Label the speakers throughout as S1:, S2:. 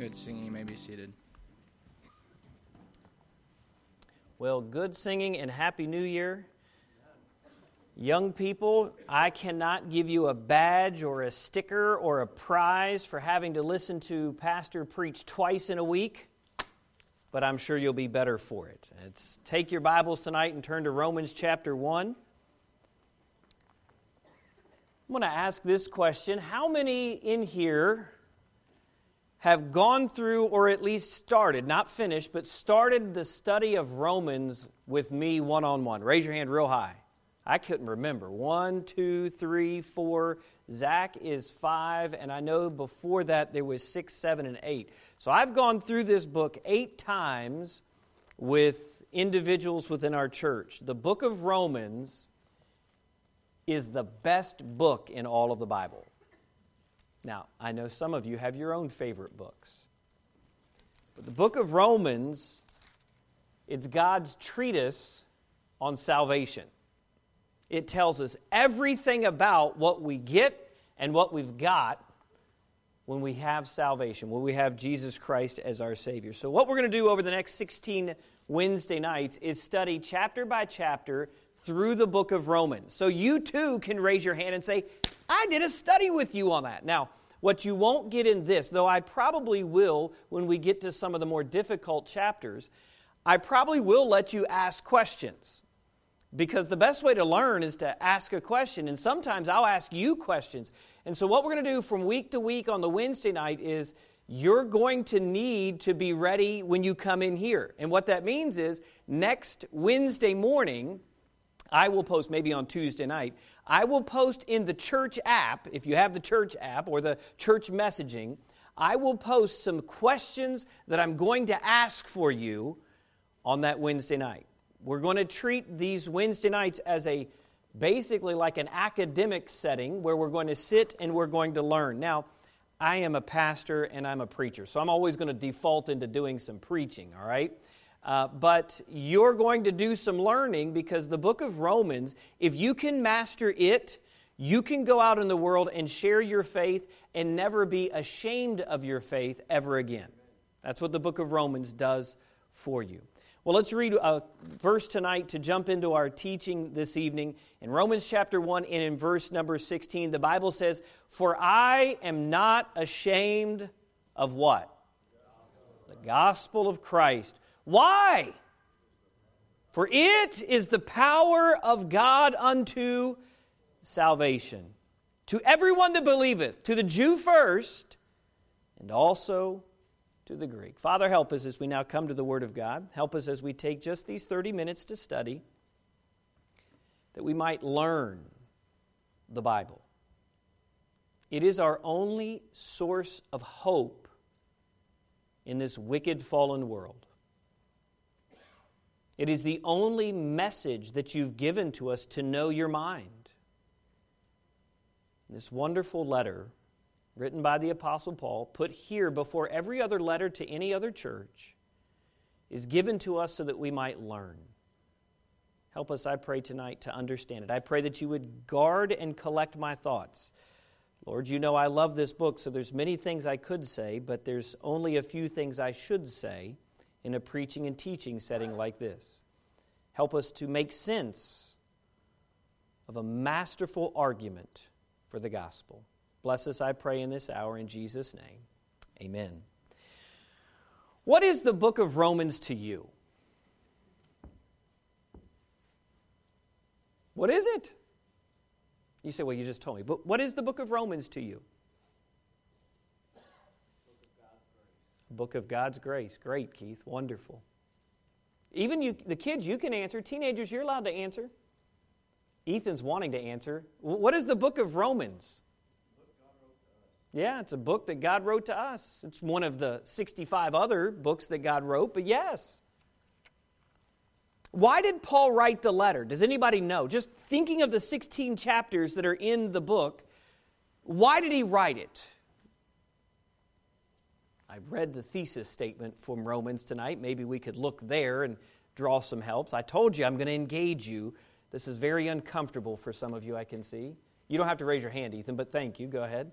S1: Good singing. You may be seated.
S2: Well, good singing and Happy New Year. Young people, I cannot give you a badge or a sticker or a prize for having to listen to Pastor preach twice in a week, but I'm sure you'll be better for it. It's, take your Bibles tonight and turn to Romans chapter 1. I'm going to ask this question How many in here have gone through, or at least started, not finished, but started the study of Romans with me one on one. Raise your hand real high. I couldn't remember. One, two, three, four. Zach is five, and I know before that there was six, seven, and eight. So I've gone through this book eight times with individuals within our church. The book of Romans is the best book in all of the Bible. Now, I know some of you have your own favorite books. But the book of Romans, it's God's treatise on salvation. It tells us everything about what we get and what we've got when we have salvation, when we have Jesus Christ as our Savior. So, what we're going to do over the next 16 Wednesday nights is study chapter by chapter through the book of Romans. So, you too can raise your hand and say, I did a study with you on that. Now, what you won't get in this, though I probably will when we get to some of the more difficult chapters, I probably will let you ask questions. Because the best way to learn is to ask a question. And sometimes I'll ask you questions. And so, what we're going to do from week to week on the Wednesday night is you're going to need to be ready when you come in here. And what that means is next Wednesday morning, I will post, maybe on Tuesday night, I will post in the church app, if you have the church app or the church messaging, I will post some questions that I'm going to ask for you on that Wednesday night. We're going to treat these Wednesday nights as a basically like an academic setting where we're going to sit and we're going to learn. Now, I am a pastor and I'm a preacher, so I'm always going to default into doing some preaching, all right? Uh, but you're going to do some learning because the book of Romans, if you can master it, you can go out in the world and share your faith and never be ashamed of your faith ever again. That's what the book of Romans does for you. Well, let's read a verse tonight to jump into our teaching this evening. In Romans chapter 1 and in verse number 16, the Bible says, For I am not ashamed of what? The gospel of Christ why? For it is the power of God unto salvation to everyone that believeth, to the Jew first, and also to the Greek. Father, help us as we now come to the Word of God. Help us as we take just these 30 minutes to study, that we might learn the Bible. It is our only source of hope in this wicked, fallen world. It is the only message that you've given to us to know your mind. This wonderful letter, written by the Apostle Paul, put here before every other letter to any other church, is given to us so that we might learn. Help us, I pray, tonight to understand it. I pray that you would guard and collect my thoughts. Lord, you know I love this book, so there's many things I could say, but there's only a few things I should say in a preaching and teaching setting like this. Help us to make sense of a masterful argument for the gospel. Bless us, I pray, in this hour in Jesus' name. Amen. What is the book of Romans to you? What is it? You say, well, you just told me. But what is the book of Romans to you? Book of God's grace. Great, Keith. Wonderful. Even you, the kids, you can answer. Teenagers, you're allowed to answer. Ethan's wanting to answer. What is the book of Romans? Yeah, it's a book that God wrote to us. It's one of the 65 other books that God wrote, but yes. Why did Paul write the letter? Does anybody know? Just thinking of the 16 chapters that are in the book, why did he write it? I've read the thesis statement from Romans tonight. Maybe we could look there and draw some helps. I told you I'm going to engage you. This is very uncomfortable for some of you, I can see. You don't have to raise your hand, Ethan, but thank you. Go ahead.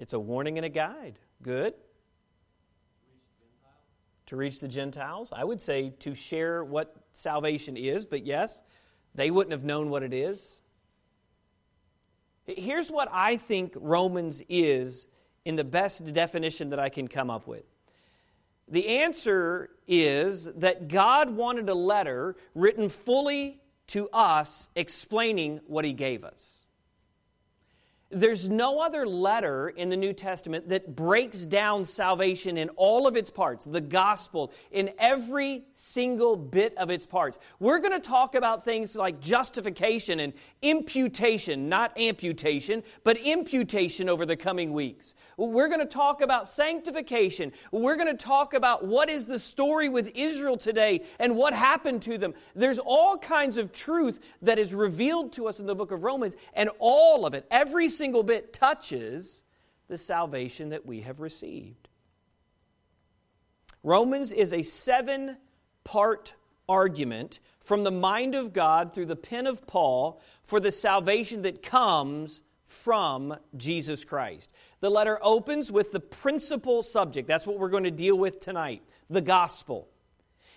S2: It's a warning and a guide. Good. to reach the Gentiles. I would say to share what salvation is, but yes, they wouldn't have known what it is. Here's what I think Romans is in the best definition that I can come up with. The answer is that God wanted a letter written fully to us explaining what He gave us. There's no other letter in the New Testament that breaks down salvation in all of its parts, the gospel in every single bit of its parts. We're going to talk about things like justification and imputation, not amputation, but imputation over the coming weeks. We're going to talk about sanctification. We're going to talk about what is the story with Israel today and what happened to them. There's all kinds of truth that is revealed to us in the book of Romans, and all of it, every single bit touches the salvation that we have received. Romans is a seven part argument from the mind of God through the pen of Paul for the salvation that comes from Jesus Christ. The letter opens with the principal subject. That's what we're going to deal with tonight the gospel.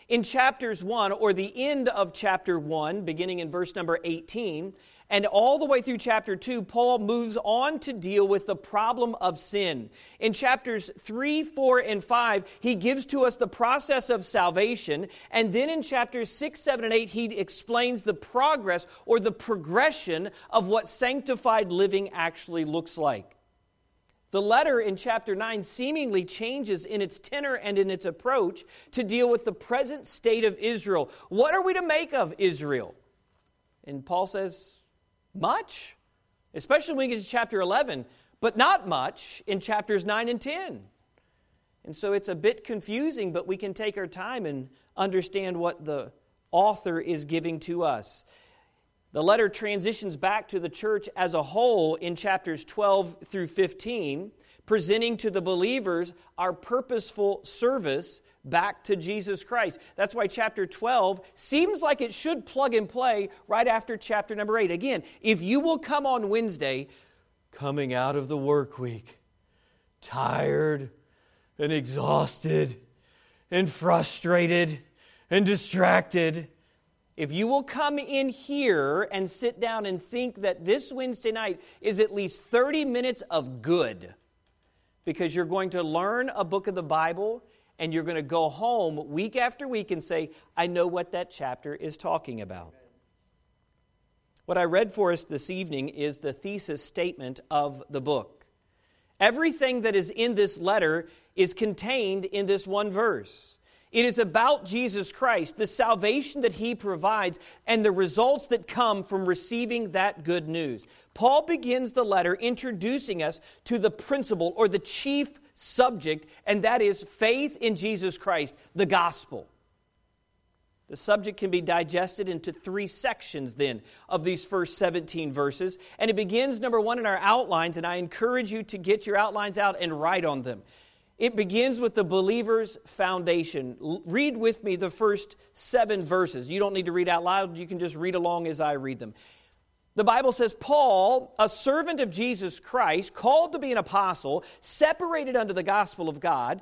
S2: In chapters 1, or the end of chapter 1, beginning in verse number 18, and all the way through chapter 2, Paul moves on to deal with the problem of sin. In chapters 3, 4, and 5, he gives to us the process of salvation. And then in chapters 6, 7, and 8, he explains the progress or the progression of what sanctified living actually looks like. The letter in chapter 9 seemingly changes in its tenor and in its approach to deal with the present state of Israel. What are we to make of Israel? And Paul says, much, especially when we get to chapter 11, but not much in chapters 9 and 10. And so it's a bit confusing, but we can take our time and understand what the author is giving to us. The letter transitions back to the church as a whole in chapters 12 through 15, presenting to the believers our purposeful service back to Jesus Christ. That's why chapter 12 seems like it should plug and play right after chapter number 8. Again, if you will come on Wednesday, coming out of the work week, tired and exhausted and frustrated and distracted, if you will come in here and sit down and think that this Wednesday night is at least 30 minutes of good, because you're going to learn a book of the Bible and you're going to go home week after week and say, I know what that chapter is talking about. What I read for us this evening is the thesis statement of the book. Everything that is in this letter is contained in this one verse. It is about Jesus Christ, the salvation that he provides, and the results that come from receiving that good news. Paul begins the letter introducing us to the principle or the chief subject, and that is faith in Jesus Christ, the gospel. The subject can be digested into three sections, then, of these first 17 verses. And it begins, number one, in our outlines, and I encourage you to get your outlines out and write on them. It begins with the believer's foundation. read with me the first seven verses. You don't need to read out loud, you can just read along as I read them. The Bible says, Paul, a servant of Jesus Christ, called to be an apostle, separated unto the gospel of God,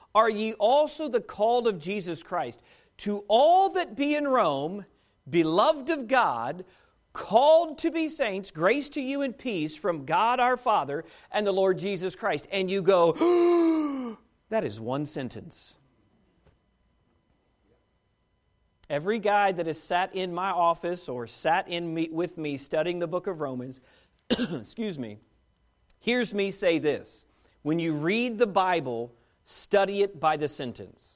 S2: are ye also the called of Jesus Christ? To all that be in Rome, beloved of God, called to be saints, grace to you and peace from God our Father and the Lord Jesus Christ. And you go, that is one sentence. Every guy that has sat in my office or sat in me, with me studying the book of Romans, excuse me, hears me say this. When you read the Bible, study it by the sentence.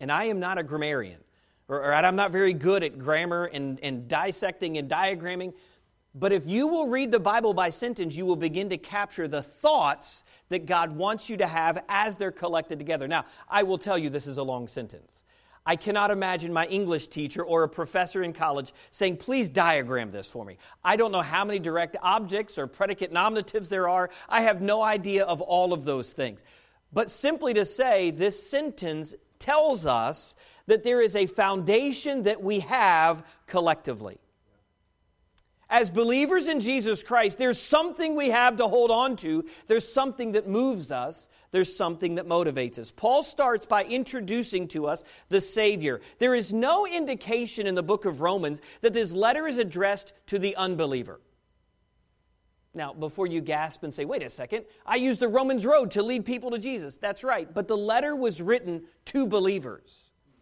S2: And I am not a grammarian, or, or I'm not very good at grammar and, and dissecting and diagramming. But if you will read the Bible by sentence, you will begin to capture the thoughts that God wants you to have as they're collected together. Now, I will tell you this is a long sentence. I cannot imagine my English teacher or a professor in college saying, Please diagram this for me. I don't know how many direct objects or predicate nominatives there are. I have no idea of all of those things. But simply to say, this sentence tells us that there is a foundation that we have collectively. As believers in Jesus Christ, there's something we have to hold on to. There's something that moves us. There's something that motivates us. Paul starts by introducing to us the Savior. There is no indication in the book of Romans that this letter is addressed to the unbeliever. Now, before you gasp and say, wait a second, I used the Romans road to lead people to Jesus. That's right. But the letter was written to believers.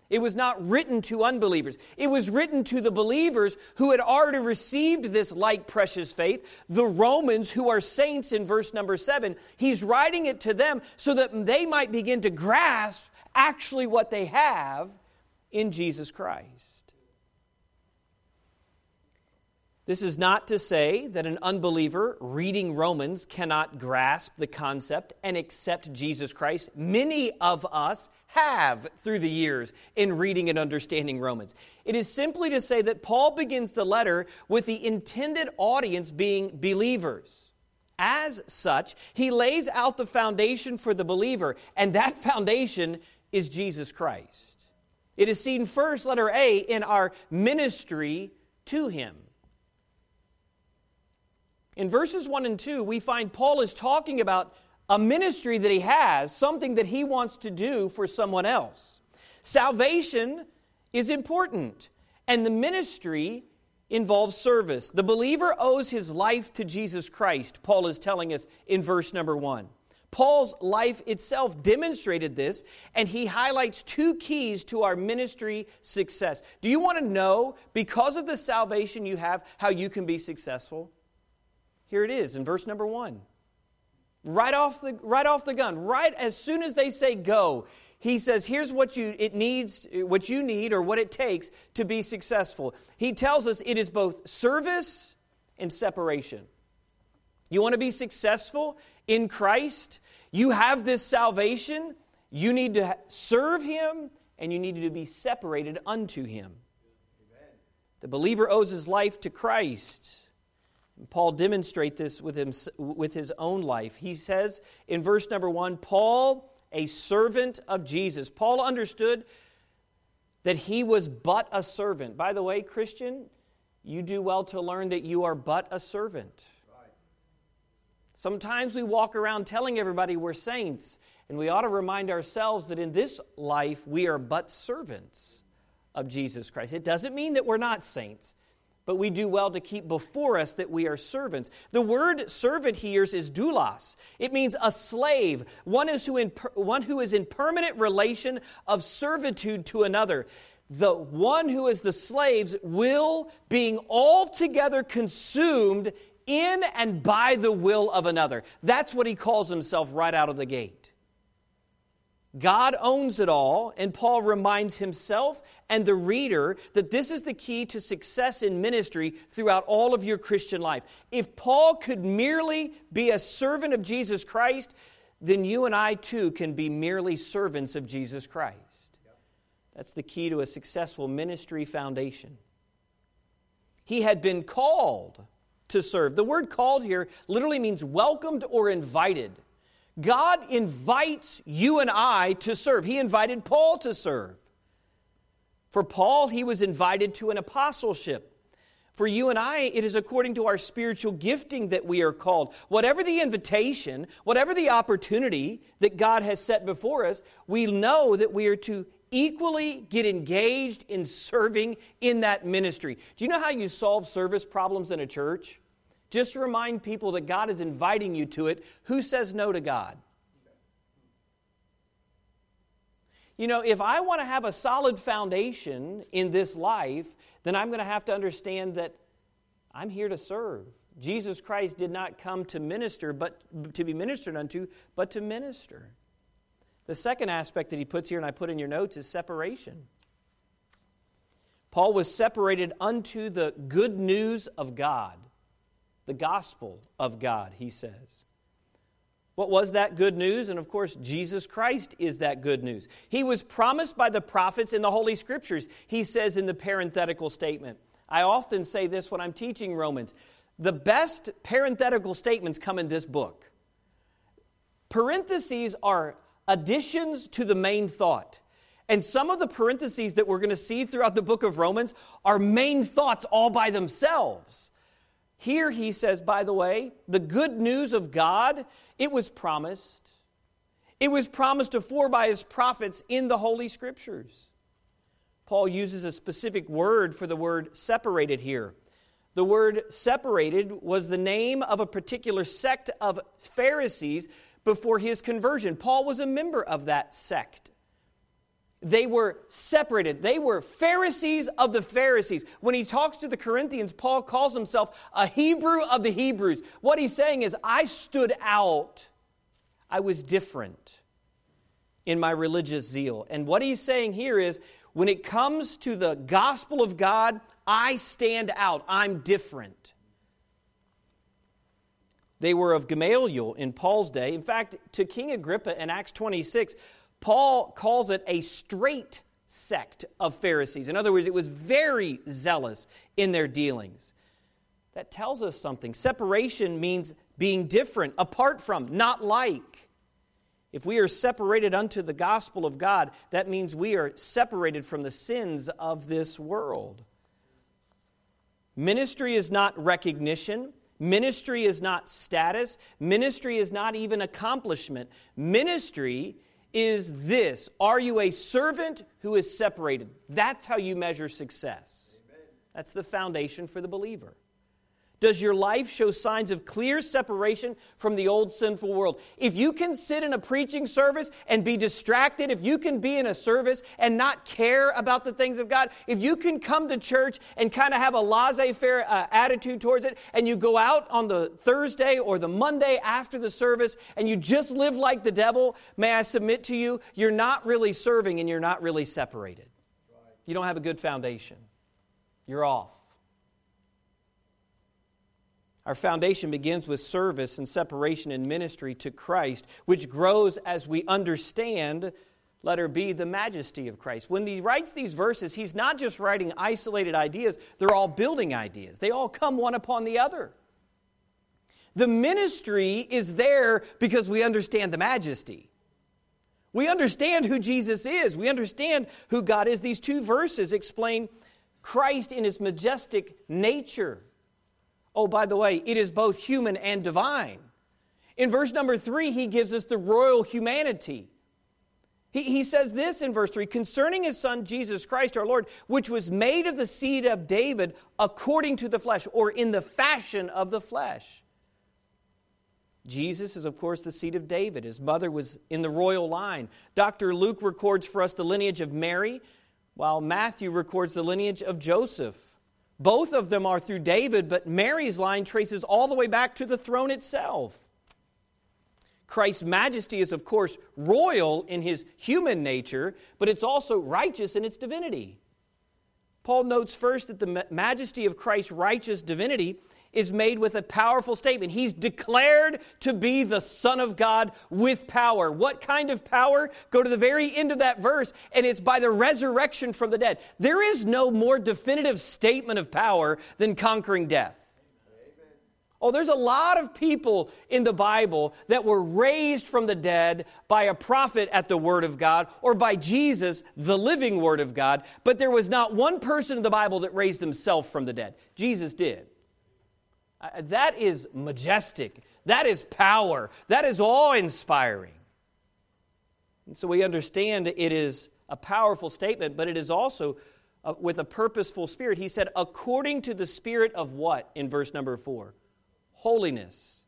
S2: It was not written to unbelievers. It was written to the believers who had already received this like precious faith, the Romans who are saints in verse number seven. He's writing it to them so that they might begin to grasp actually what they have in Jesus Christ. This is not to say that an unbeliever reading Romans cannot grasp the concept and accept Jesus Christ. Many of us have through the years in reading and understanding Romans. It is simply to say that Paul begins the letter with the intended audience being believers. As such, he lays out the foundation for the believer, and that foundation is Jesus Christ. It is seen first, letter A, in our ministry to him. In verses 1 and 2, we find Paul is talking about a ministry that he has, something that he wants to do for someone else. Salvation is important, and the ministry involves service. The believer owes his life to Jesus Christ, Paul is telling us in verse number 1. Paul's life itself demonstrated this, and he highlights two keys to our ministry success. Do you want to know, because of the salvation you have, how you can be successful? Here it is in verse number one. Right off the, right off the gun, right as soon as they say go, he says, here's what you, it needs, what you need or what it takes to be successful. He tells us it is both service and separation. You want to be successful in Christ? You have this salvation. You need to serve Him and you need to be separated unto Him. Amen. The believer owes his life to Christ. Paul demonstrates this with, him, with his own life. He says in verse number one, Paul, a servant of Jesus. Paul understood that he was but a servant. By the way, Christian, you do well to learn that you are but a servant. Sometimes we walk around telling everybody we're saints, and we ought to remind ourselves that in this life we are but servants of Jesus Christ. It doesn't mean that we're not saints but we do well to keep before us that we are servants. The word servant here is doulos. It means a slave, one, is who, in, one who is in permanent relation of servitude to another. The one who is the slave's will being altogether consumed in and by the will of another. That's what he calls himself right out of the gate. God owns it all, and Paul reminds himself and the reader that this is the key to success in ministry throughout all of your Christian life. If Paul could merely be a servant of Jesus Christ, then you and I too can be merely servants of Jesus Christ. That's the key to a successful ministry foundation. He had been called to serve. The word called here literally means welcomed or invited. God invites you and I to serve. He invited Paul to serve. For Paul, he was invited to an apostleship. For you and I, it is according to our spiritual gifting that we are called. Whatever the invitation, whatever the opportunity that God has set before us, we know that we are to equally get engaged in serving in that ministry. Do you know how you solve service problems in a church? Just remind people that God is inviting you to it. Who says no to God? You know, if I want to have a solid foundation in this life, then I'm going to have to understand that I'm here to serve. Jesus Christ did not come to minister, but to be ministered unto, but to minister. The second aspect that he puts here, and I put in your notes, is separation. Paul was separated unto the good news of God the gospel of God, he says. What was that good news? And of course, Jesus Christ is that good news. He was promised by the prophets in the Holy Scriptures, he says in the parenthetical statement. I often say this when I'm teaching Romans. The best parenthetical statements come in this book. Parentheses are additions to the main thought. And some of the parentheses that we're going to see throughout the book of Romans are main thoughts all by themselves. Here he says, by the way, the good news of God, it was promised. It was promised afore by his prophets in the Holy Scriptures. Paul uses a specific word for the word separated here. The word separated was the name of a particular sect of Pharisees before his conversion. Paul was a member of that sect. They were separated. They were Pharisees of the Pharisees. When he talks to the Corinthians, Paul calls himself a Hebrew of the Hebrews. What he's saying is, I stood out. I was different in my religious zeal. And what he's saying here is, when it comes to the gospel of God, I stand out. I'm different. They were of Gamaliel in Paul's day. In fact, to King Agrippa in Acts 26, Paul calls it a straight sect of Pharisees. In other words, it was very zealous in their dealings. That tells us something. Separation means being different, apart from, not like. If we are separated unto the gospel of God, that means we are separated from the sins of this world. Ministry is not recognition. Ministry is not status. Ministry is not even accomplishment. Ministry is this Are you a servant who is separated? That's how you measure success. Amen. That's the foundation for the believer. Does your life show signs of clear separation from the old sinful world? If you can sit in a preaching service and be distracted, if you can be in a service and not care about the things of God, if you can come to church and kind of have a laissez faire uh, attitude towards it, and you go out on the Thursday or the Monday after the service and you just live like the devil, may I submit to you, you're not really serving and you're not really separated. You don't have a good foundation. You're off. Our foundation begins with service and separation in ministry to Christ, which grows as we understand, let her be, the majesty of Christ. When he writes these verses, he's not just writing isolated ideas, they're all building ideas. They all come one upon the other. The ministry is there because we understand the majesty. We understand who Jesus is. We understand who God is. These two verses explain Christ in his majestic nature. Oh, by the way, it is both human and divine. In verse number three, he gives us the royal humanity. He, he says this in verse 3 concerning his son Jesus Christ our Lord, which was made of the seed of David according to the flesh, or in the fashion of the flesh. Jesus is, of course, the seed of David. His mother was in the royal line. Dr. Luke records for us the lineage of Mary, while Matthew records the lineage of Joseph. Both of them are through David, but Mary's line traces all the way back to the throne itself. Christ's majesty is, of course, royal in his human nature, but it's also righteous in its divinity. Paul notes first that the majesty of Christ's righteous divinity is made with a powerful statement. He's declared to be the Son of God with power. What kind of power? Go to the very end of that verse, and it's by the resurrection from the dead. There is no more definitive statement of power than conquering death. Oh, there's a lot of people in the Bible that were raised from the dead by a prophet at the Word of God or by Jesus, the living Word of God, but there was not one person in the Bible that raised himself from the dead. Jesus did. Uh, that is majestic. That is power. That is awe inspiring. And so we understand it is a powerful statement, but it is also uh, with a purposeful spirit. He said, according to the spirit of what in verse number four? Holiness.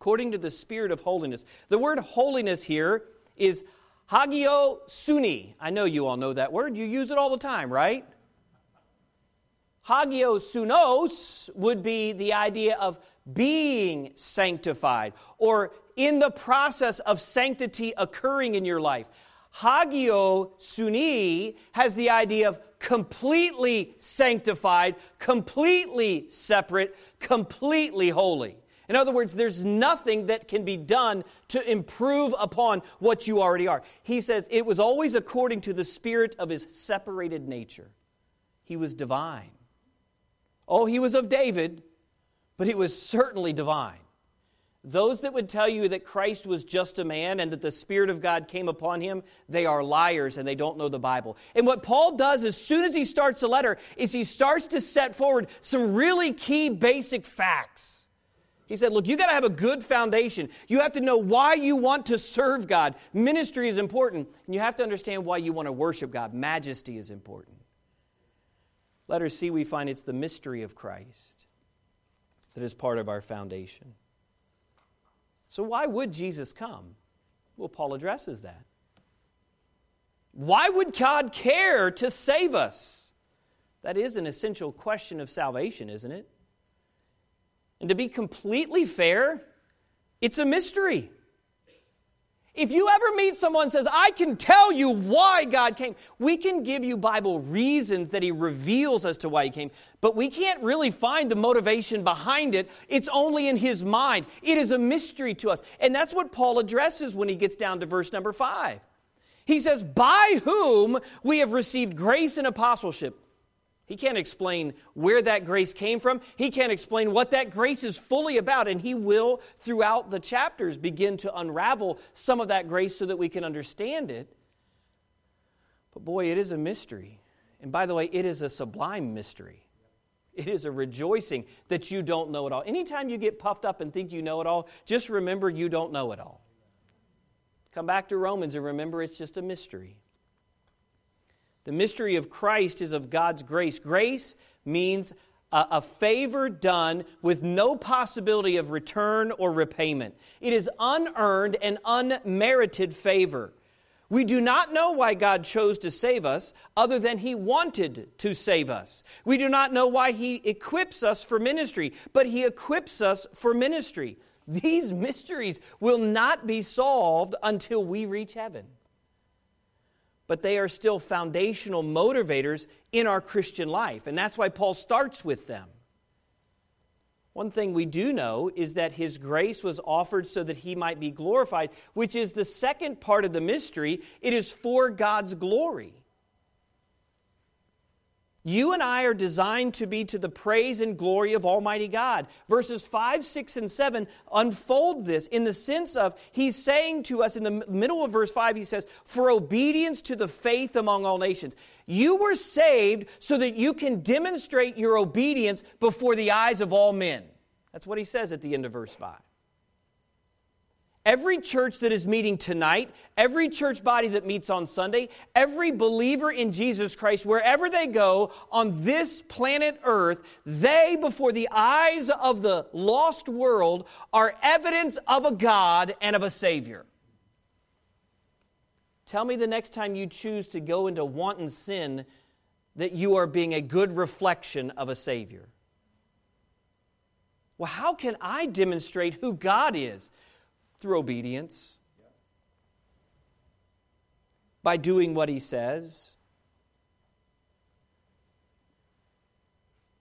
S2: According to the spirit of holiness. The word holiness here is hagio suni. I know you all know that word. You use it all the time, right? Hagiosunos would be the idea of being sanctified or in the process of sanctity occurring in your life. Hagio suni has the idea of completely sanctified, completely separate, completely holy. In other words, there's nothing that can be done to improve upon what you already are. He says it was always according to the spirit of his separated nature. He was divine. Oh, he was of David, but he was certainly divine. Those that would tell you that Christ was just a man and that the Spirit of God came upon him, they are liars and they don't know the Bible. And what Paul does as soon as he starts the letter is he starts to set forward some really key basic facts. He said, Look, you got to have a good foundation. You have to know why you want to serve God. Ministry is important, and you have to understand why you want to worship God. Majesty is important. Letter C, we find it's the mystery of Christ that is part of our foundation. So, why would Jesus come? Well, Paul addresses that. Why would God care to save us? That is an essential question of salvation, isn't it? And to be completely fair, it's a mystery. If you ever meet someone says, I can tell you why God came, we can give you Bible reasons that He reveals as to why He came, but we can't really find the motivation behind it. It's only in His mind. It is a mystery to us. And that's what Paul addresses when he gets down to verse number five. He says, By whom we have received grace and apostleship he can't explain where that grace came from. He can't explain what that grace is fully about. And he will, throughout the chapters, begin to unravel some of that grace so that we can understand it. But boy, it is a mystery. And by the way, it is a sublime mystery. It is a rejoicing that you don't know it all. Anytime you get puffed up and think you know it all, just remember you don't know it all. Come back to Romans and remember it's just a mystery. The mystery of Christ is of God's grace. Grace means a, a, favor done with no possibility of return or repayment. It is unearned and unmerited favor. We do not know why God chose to save us other than He wanted to save us. We do not know why He equips us for ministry, but He equips us for ministry. These mysteries will not be solved until we reach heaven but they are still foundational motivators in our Christian life. And that's why Paul starts with them. One thing we do know is that his grace was offered so that he might be glorified, which is the second part of the mystery. It is for God's glory. You and I are designed to be to the praise and glory of Almighty God. Verses 5, 6, and 7 unfold this in the sense of He's saying to us in the middle of verse 5, He says, For obedience to the faith among all nations. You were saved so that you can demonstrate your obedience before the eyes of all men. That's what He says at the end of verse 5. Every church that is meeting tonight, every church body that meets on Sunday, every believer in Jesus Christ, wherever they go on this planet Earth, they, before the eyes of the lost world, are evidence of a God and of a Savior. Tell me the next time you choose to go into wanton sin that you are being a good reflection of a Savior. Well, how can I demonstrate who God is? Through obedience, by doing what he says.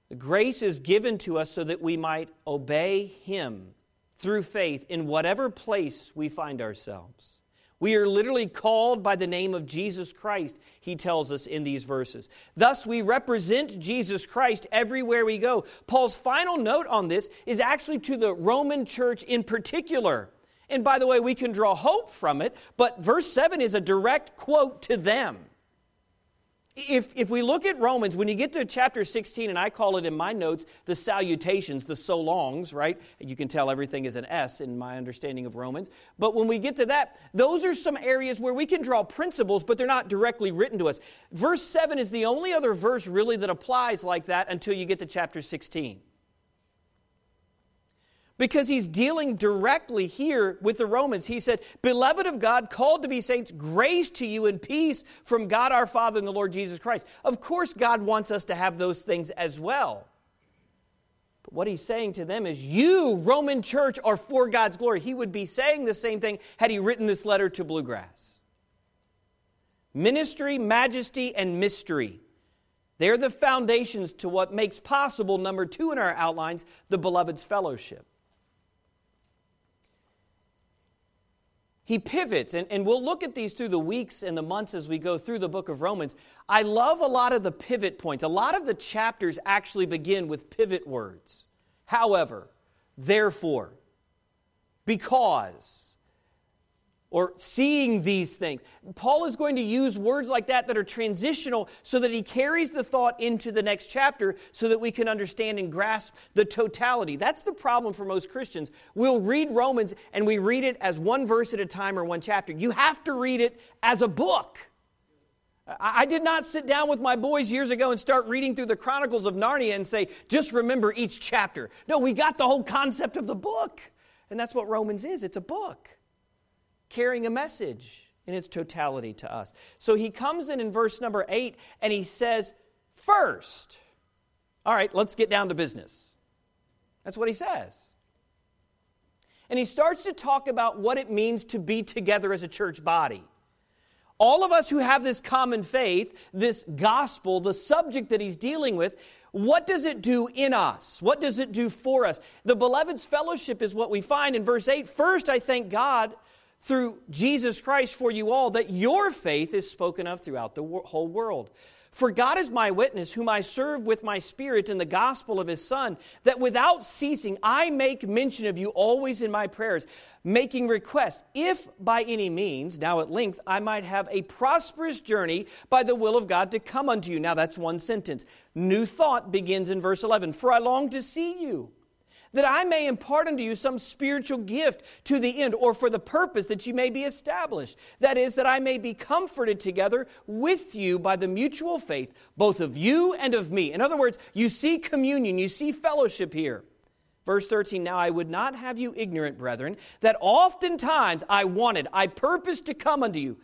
S2: The grace is given to us so that we might obey him through faith in whatever place we find ourselves. We are literally called by the name of Jesus Christ, he tells us in these verses. Thus, we represent Jesus Christ everywhere we go. Paul's final note on this is actually to the Roman church in particular. And by the way, we can draw hope from it, but verse 7 is a direct quote to them. If, if we look at Romans, when you get to chapter 16, and I call it in my notes the salutations, the so longs, right? You can tell everything is an S in my understanding of Romans. But when we get to that, those are some areas where we can draw principles, but they're not directly written to us. Verse 7 is the only other verse really that applies like that until you get to chapter 16 because he's dealing directly here with the Romans. He said, Beloved of God, called to be saints, grace to you and peace from God our Father and the Lord Jesus Christ. Of course, God wants us to have those things as well. But what he's saying to them is, You, Roman church, are for God's glory. He would be saying the same thing had he written this letter to Bluegrass. Ministry, majesty, and mystery. They're the foundations to what makes possible, number two in our outlines, the beloved's fellowship. He pivots, and, and we'll look at these through the weeks and the months as we go through the book of Romans. I love a lot of the pivot points. A lot of the chapters actually begin with pivot words. However, therefore, because, or seeing these things. Paul is going to use words like that that are transitional so that he carries the thought into the next chapter so that we can understand and grasp the totality. That's the problem for most Christians. We'll read Romans and we read it as one verse at a time or one chapter. You have to read it as a book. I did not sit down with my boys years ago and start reading through the Chronicles of Narnia and say, just remember each chapter. No, we got the whole concept of the book. And that's what Romans is it's a book carrying a message in its totality to us. So he comes in in verse number eight and he says, First, all right, let's get down to business. That's what he says. And he starts to talk about what it means to be together as a church body. All of us who have this common faith, this gospel, the subject that he's dealing with, what does it do in us? What does it do for us? The beloved's fellowship is what we find in verse 8. First, I thank God through Jesus Christ for you all that your faith is spoken of throughout the whole world. For God is my witness, whom I serve with my spirit in the gospel of his Son, that without ceasing I make mention of you always in my prayers, making request, if by any means, now at length, I might have a prosperous journey by the will of God to come unto you. Now that's one sentence. New thought begins in verse 11 For I long to see you that I may impart unto you some spiritual gift to the end, or for the purpose that you may be established. That is, that I may be comforted together with you by the mutual faith, both of you and of me. In other words, you see communion, you see fellowship here. Verse 13, now I would not have you ignorant, brethren, that oftentimes I wanted, I purposed to come unto you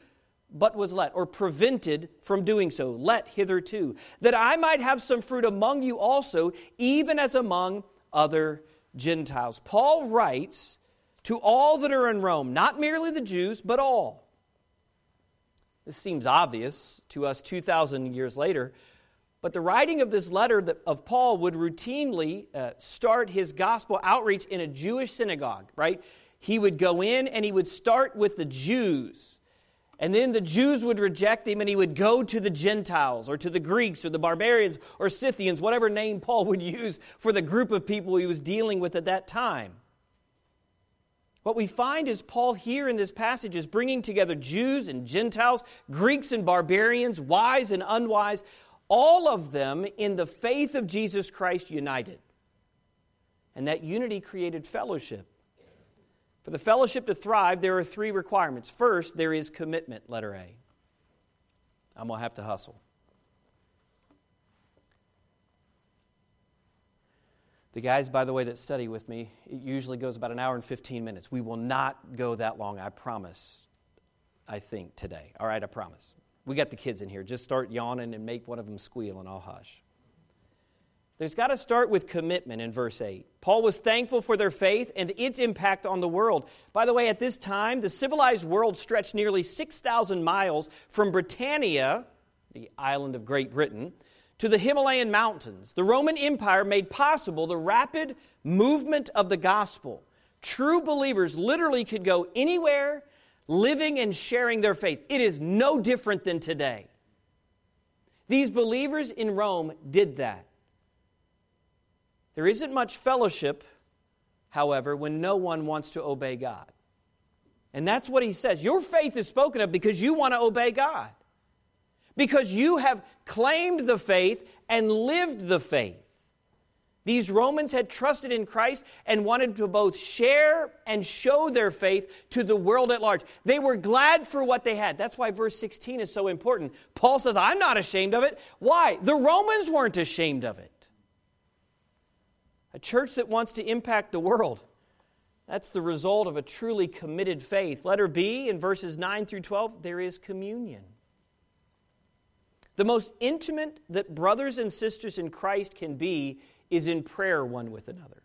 S2: but was let, or prevented from doing so, let hitherto, that I might have some fruit among you also, even as among other Gentiles. Paul writes to all that are in Rome, not merely the Jews, but all. This seems obvious to us 2,000 years later, but the writing of this letter of Paul would routinely uh, start his gospel outreach in a Jewish synagogue, right? He would go in and he would start with the Jews. And then the Jews would reject him and he would go to the Gentiles or to the Greeks or the barbarians or Scythians, whatever name Paul would use for the group of people he was dealing with at that time. What we find is Paul here in this passage is bringing together Jews and Gentiles, Greeks and barbarians, wise and unwise, all of them in the faith of Jesus Christ united. And that unity created fellowship. For the fellowship to thrive, there are three requirements. First, there is commitment, letter A. I'm going to have to hustle. The guys, by the way, that study with me, it usually goes about an hour and 15 minutes. We will not go that long, I promise, I think, today. All right, I promise. We got the kids in here. Just start yawning and make one of them squeal, and I'll hush. There's got to start with commitment in verse 8. Paul was thankful for their faith and its impact on the world. By the way, at this time, the civilized world stretched nearly 6,000 miles from Britannia, the island of Great Britain, to the Himalayan mountains. The Roman Empire made possible the rapid movement of the gospel. True believers literally could go anywhere, living and sharing their faith. It is no different than today. These believers in Rome did that. There isn't much fellowship, however, when no one wants to obey God. And that's what he says. Your faith is spoken of because you want to obey God, because you have claimed the faith and lived the faith. These Romans had trusted in Christ and wanted to both share and show their faith to the world at large. They were glad for what they had. That's why verse 16 is so important. Paul says, I'm not ashamed of it. Why? The Romans weren't ashamed of it. A church that wants to impact the world. That's the result of a truly committed faith. Letter B in verses 9 through 12, there is communion. The most intimate that brothers and sisters in Christ can be is in prayer one with another.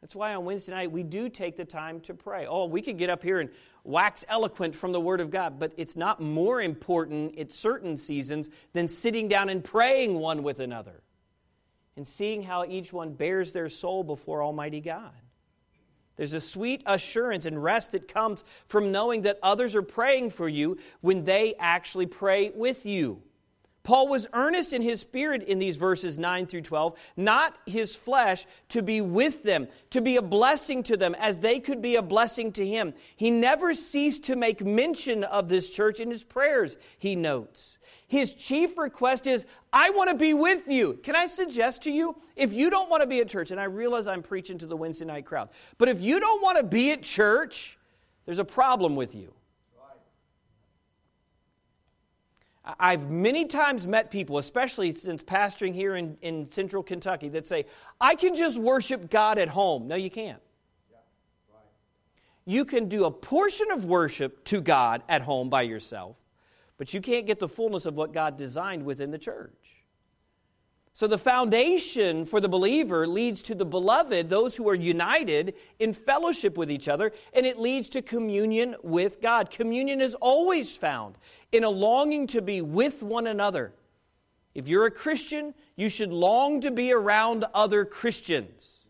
S2: That's why on Wednesday night we do take the time to pray. Oh, we could get up here and wax eloquent from the Word of God, but it's not more important at certain seasons than sitting down and praying one with another and seeing how each one bears their soul before Almighty God. There's a sweet assurance and rest that comes from knowing that others are praying for you when they actually pray with you. Paul was earnest in his spirit in these verses 9 through 12, not his flesh, to be with them, to be a blessing to them as they could be a blessing to him. He never ceased to make mention of this church in his prayers, he notes. His chief request is, I want to be with you. Can I suggest to you, if you don't want to be at church, and I realize I'm preaching to the Wednesday night crowd, but if you don't want to be at church, there's a problem with you. I've many times met people, especially since pastoring here in, in central Kentucky, that say, I can just worship God at home. No, you can't. You can do a portion of worship to God at home by yourself, but you can't get the fullness of what God designed within the church. So the foundation for the believer leads to the beloved, those who are united in fellowship with each other, and it leads to communion with God. Communion is always found in a longing to be with one another. If you're a Christian, you should long to be around other Christians.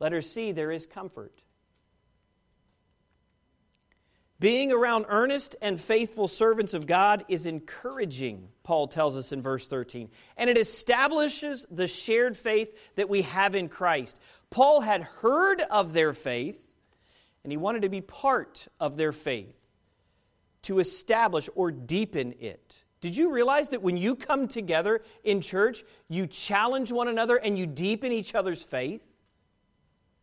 S2: Letter C, there is comfort. Being around earnest and faithful servants of God is encouraging, Paul tells us in verse 13, and it establishes the shared faith that we have in Christ. Paul had heard of their faith, and he wanted to be part of their faith to establish or deepen it. Did you realize that when you come together in church, you challenge one another and you deepen each other's faith?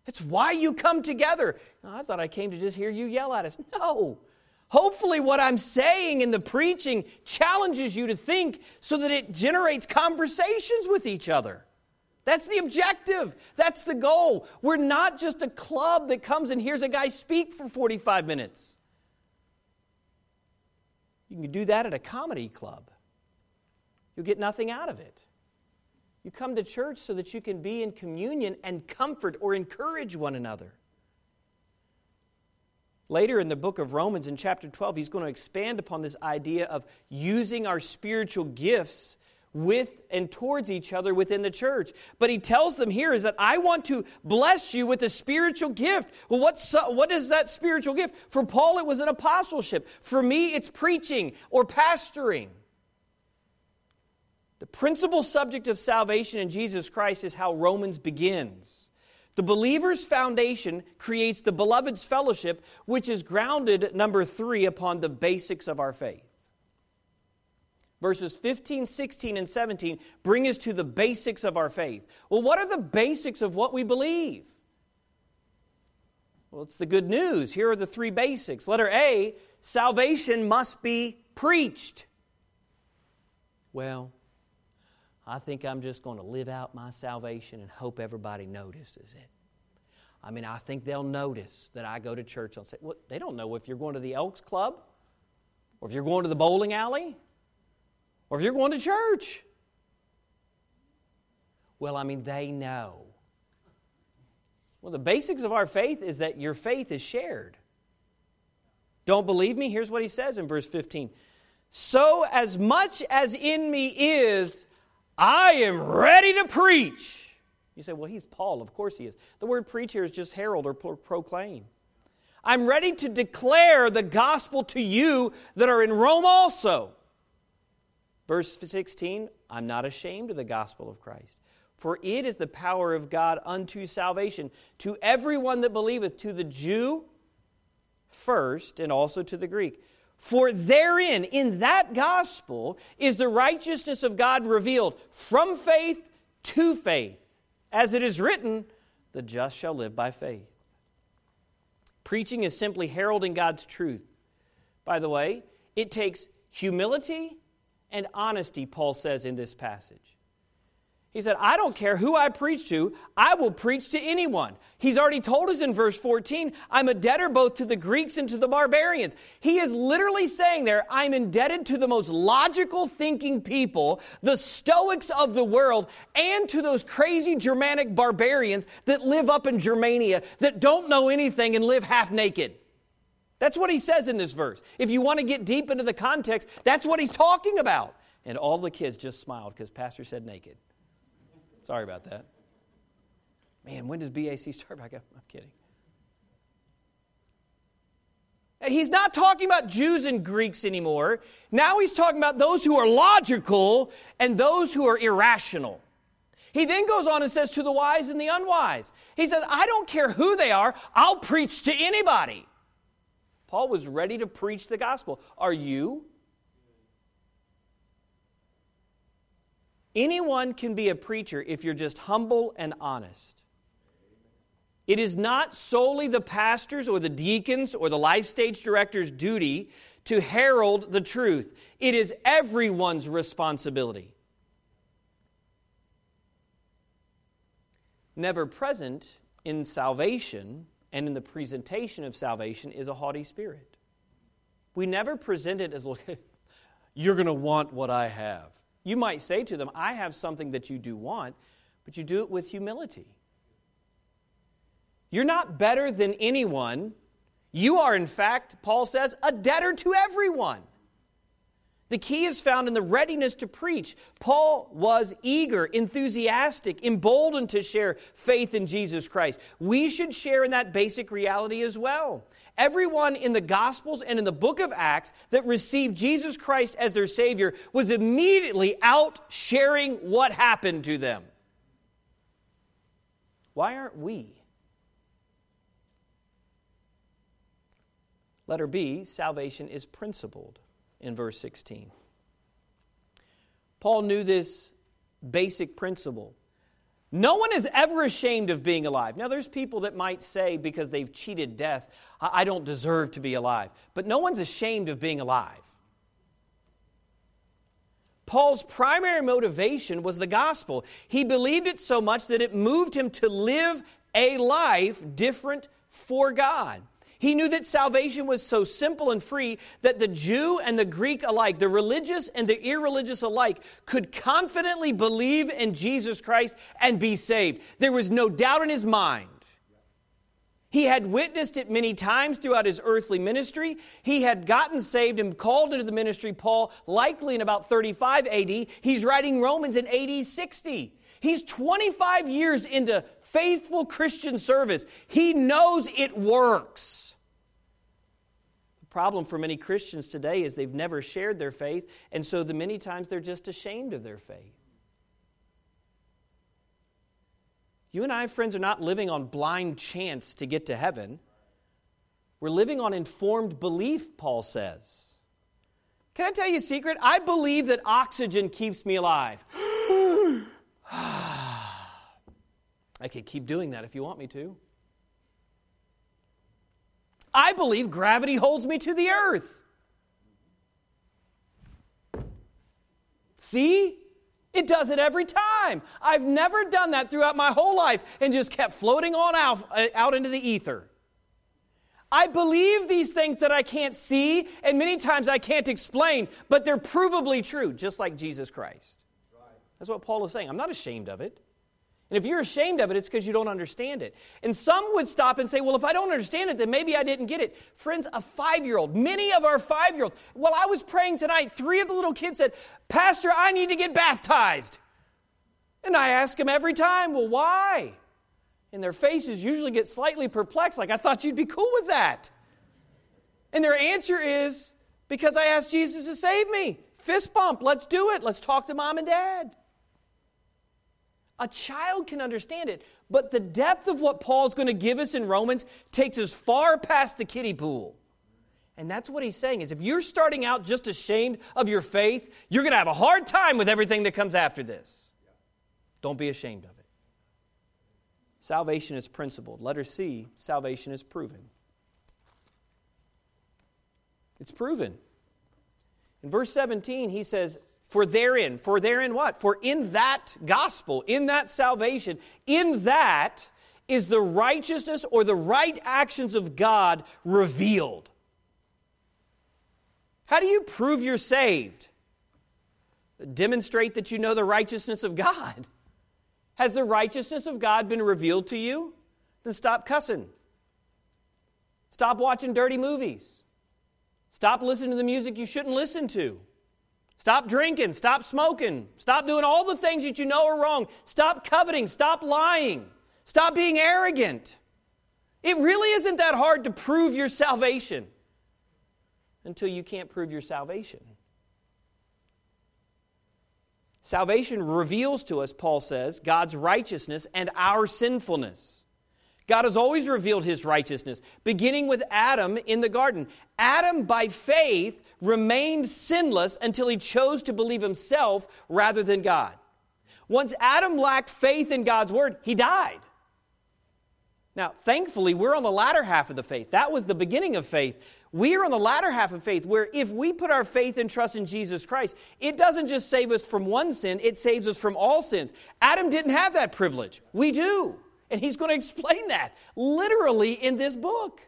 S2: It's why you come together. Oh, I thought I came to just hear you yell at us. No. Hopefully, what I'm saying in the preaching challenges you to think so that it generates conversations with each other. That's the objective. That's the goal. We're not just a club that comes and hears a guy speak for 45 minutes. You can do that at a comedy club, you'll get nothing out of it. You come to church so that you can be in communion and comfort or encourage one another. Later in the book of Romans, in chapter 12, he's going to expand upon this idea of using our spiritual gifts with and towards each other within the church. But he tells them here is that I want to bless you with a spiritual gift. Well, what's, what is that spiritual gift? For Paul, it was an apostleship. For me, it's preaching or pastoring. The principal subject of salvation in Jesus Christ is how Romans begins. The believer's foundation creates the beloved's fellowship, which is grounded, number three, upon the basics of our faith. Verses 15, 16, and 17 bring us to the basics of our faith. Well, what are the basics of what we believe? Well, it's the good news. Here are the three basics. Letter A salvation must be preached. Well, I think I'm just going to live out my salvation and hope everybody notices it. I mean, I think they'll notice that I go to church and say, well, they don't know if you're going to the Elks Club or if you're going to the bowling alley or if you're going to church. Well, I mean, they know. Well, the basics of our faith is that your faith is shared. Don't believe me? Here's what he says in verse 15. So, as much as in me is, I am ready to preach. You say, well, he's Paul. Of course he is. The word preach here is just herald or pro- proclaim. I'm ready to declare the gospel to you that are in Rome also. Verse 16 I'm not ashamed of the gospel of Christ, for it is the power of God unto salvation to everyone that believeth, to the Jew first, and also to the Greek. For therein, in that gospel, is the righteousness of God revealed from faith to faith. As it is written, the just shall live by faith. Preaching is simply heralding God's truth. By the way, it takes humility and honesty, Paul says in this passage. He said, I don't care who I preach to, I will preach to anyone. He's already told us in verse 14, I'm a debtor both to the Greeks and to the barbarians. He is literally saying there, I'm indebted to the most logical thinking people, the Stoics of the world, and to those crazy Germanic barbarians that live up in Germania that don't know anything and live half naked. That's what he says in this verse. If you want to get deep into the context, that's what he's talking about. And all the kids just smiled because Pastor said naked. Sorry about that. Man, when does BAC start back up? I'm kidding. He's not talking about Jews and Greeks anymore. Now he's talking about those who are logical and those who are irrational. He then goes on and says to the wise and the unwise, He says, I don't care who they are, I'll preach to anybody. Paul was ready to preach the gospel. Are you? Anyone can be a preacher if you're just humble and honest. It is not solely the pastor's or the deacon's or the life stage director's duty to herald the truth, it is everyone's responsibility. Never present in salvation and in the presentation of salvation is a haughty spirit. We never present it as, look, you're going to want what I have. You might say to them, I have something that you do want, but you do it with humility. You're not better than anyone. You are, in fact, Paul says, a debtor to everyone. The key is found in the readiness to preach. Paul was eager, enthusiastic, emboldened to share faith in Jesus Christ. We should share in that basic reality as well. Everyone in the Gospels and in the book of Acts that received Jesus Christ as their Savior was immediately out sharing what happened to them. Why aren't we? Letter B salvation is principled in verse 16. Paul knew this basic principle. No one is ever ashamed of being alive. Now, there's people that might say because they've cheated death, I don't deserve to be alive. But no one's ashamed of being alive. Paul's primary motivation was the gospel. He believed it so much that it moved him to live a life different for God. He knew that salvation was so simple and free that the Jew and the Greek alike, the religious and the irreligious alike, could confidently believe in Jesus Christ and be saved. There was no doubt in his mind. He had witnessed it many times throughout his earthly ministry. He had gotten saved and called into the ministry, Paul, likely in about 35 AD. He's writing Romans in AD 60. He's 25 years into faithful Christian service. He knows it works problem for many Christians today is they've never shared their faith, and so the many times they're just ashamed of their faith. You and I, friends, are not living on blind chance to get to heaven. We're living on informed belief, Paul says. Can I tell you a secret? I believe that oxygen keeps me alive. I could keep doing that if you want me to. I believe gravity holds me to the earth. See? It does it every time. I've never done that throughout my whole life and just kept floating on out, uh, out into the ether. I believe these things that I can't see and many times I can't explain, but they're provably true, just like Jesus Christ. That's what Paul is saying. I'm not ashamed of it. And if you're ashamed of it, it's because you don't understand it. And some would stop and say, well, if I don't understand it, then maybe I didn't get it. Friends, a five year old, many of our five year olds, while I was praying tonight, three of the little kids said, Pastor, I need to get baptized. And I ask them every time, well, why? And their faces usually get slightly perplexed, like, I thought you'd be cool with that. And their answer is, because I asked Jesus to save me. Fist bump, let's do it. Let's talk to mom and dad. A child can understand it, but the depth of what Paul's going to give us in Romans takes us far past the kiddie pool. And that's what he's saying is if you're starting out just ashamed of your faith, you're going to have a hard time with everything that comes after this. Don't be ashamed of it. Salvation is principled. Letter C, salvation is proven. It's proven. In verse 17, he says, for therein, for therein what? For in that gospel, in that salvation, in that is the righteousness or the right actions of God revealed. How do you prove you're saved? Demonstrate that you know the righteousness of God. Has the righteousness of God been revealed to you? Then stop cussing. Stop watching dirty movies. Stop listening to the music you shouldn't listen to. Stop drinking. Stop smoking. Stop doing all the things that you know are wrong. Stop coveting. Stop lying. Stop being arrogant. It really isn't that hard to prove your salvation. until you can't prove your salvation. Salvation reveals to us, Paul says, God's righteousness and our sinfulness. God has always revealed his righteousness, beginning with Adam in the garden. Adam, by faith, remained sinless until he chose to believe himself rather than God. Once Adam lacked faith in God's word, he died. Now, thankfully, we're on the latter half of the faith. That was the beginning of faith. We are on the latter half of faith, where if we put our faith and trust in Jesus Christ, it doesn't just save us from one sin, it saves us from all sins. Adam didn't have that privilege. We do. And he's going to explain that literally in this book.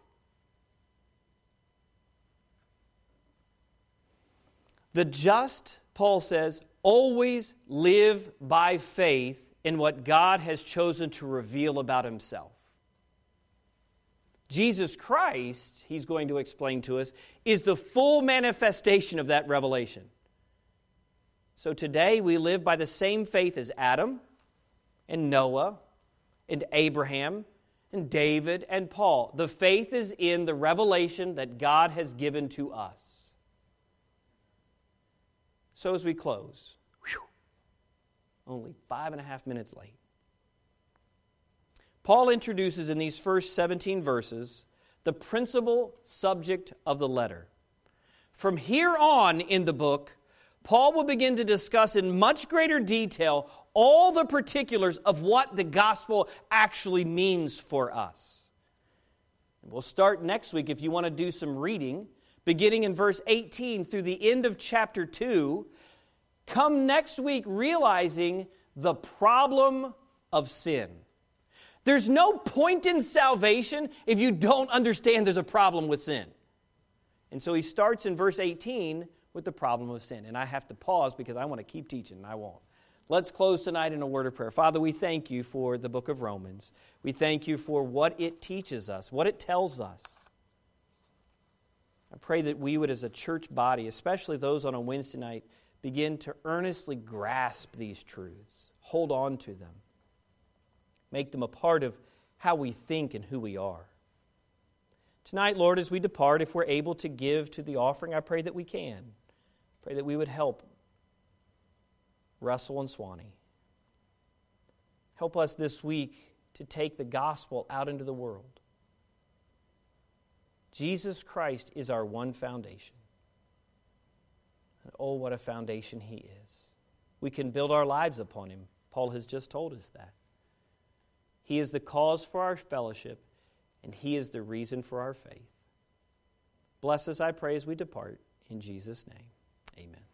S2: The just, Paul says, always live by faith in what God has chosen to reveal about himself. Jesus Christ, he's going to explain to us, is the full manifestation of that revelation. So today we live by the same faith as Adam and Noah and Abraham and David and Paul. The faith is in the revelation that God has given to us. So as we close, whew, only five and a half minutes late. Paul introduces in these first 17 verses the principal subject of the letter. From here on in the book, Paul will begin to discuss in much greater detail all the particulars of what the gospel actually means for us. And we'll start next week if you want to do some reading, beginning in verse 18 through the end of chapter 2. Come next week realizing the problem of sin. There's no point in salvation if you don't understand there's a problem with sin. And so he starts in verse 18 with the problem of sin. And I have to pause because I want to keep teaching, and I won't. Let's close tonight in a word of prayer. Father, we thank you for the book of Romans. We thank you for what it teaches us, what it tells us. I pray that we would, as a church body, especially those on a Wednesday night, begin to earnestly grasp these truths, hold on to them, make them a part of how we think and who we are. Tonight, Lord, as we depart, if we're able to give to the offering, I pray that we can. Pray that we would help Russell and Swanee. Help us this week to take the gospel out into the world. Jesus Christ is our one foundation. And oh, what a foundation he is. We can build our lives upon him. Paul has just told us that. He is the cause for our fellowship, and he is the reason for our faith. Bless us, I pray, as we depart. In Jesus' name, amen.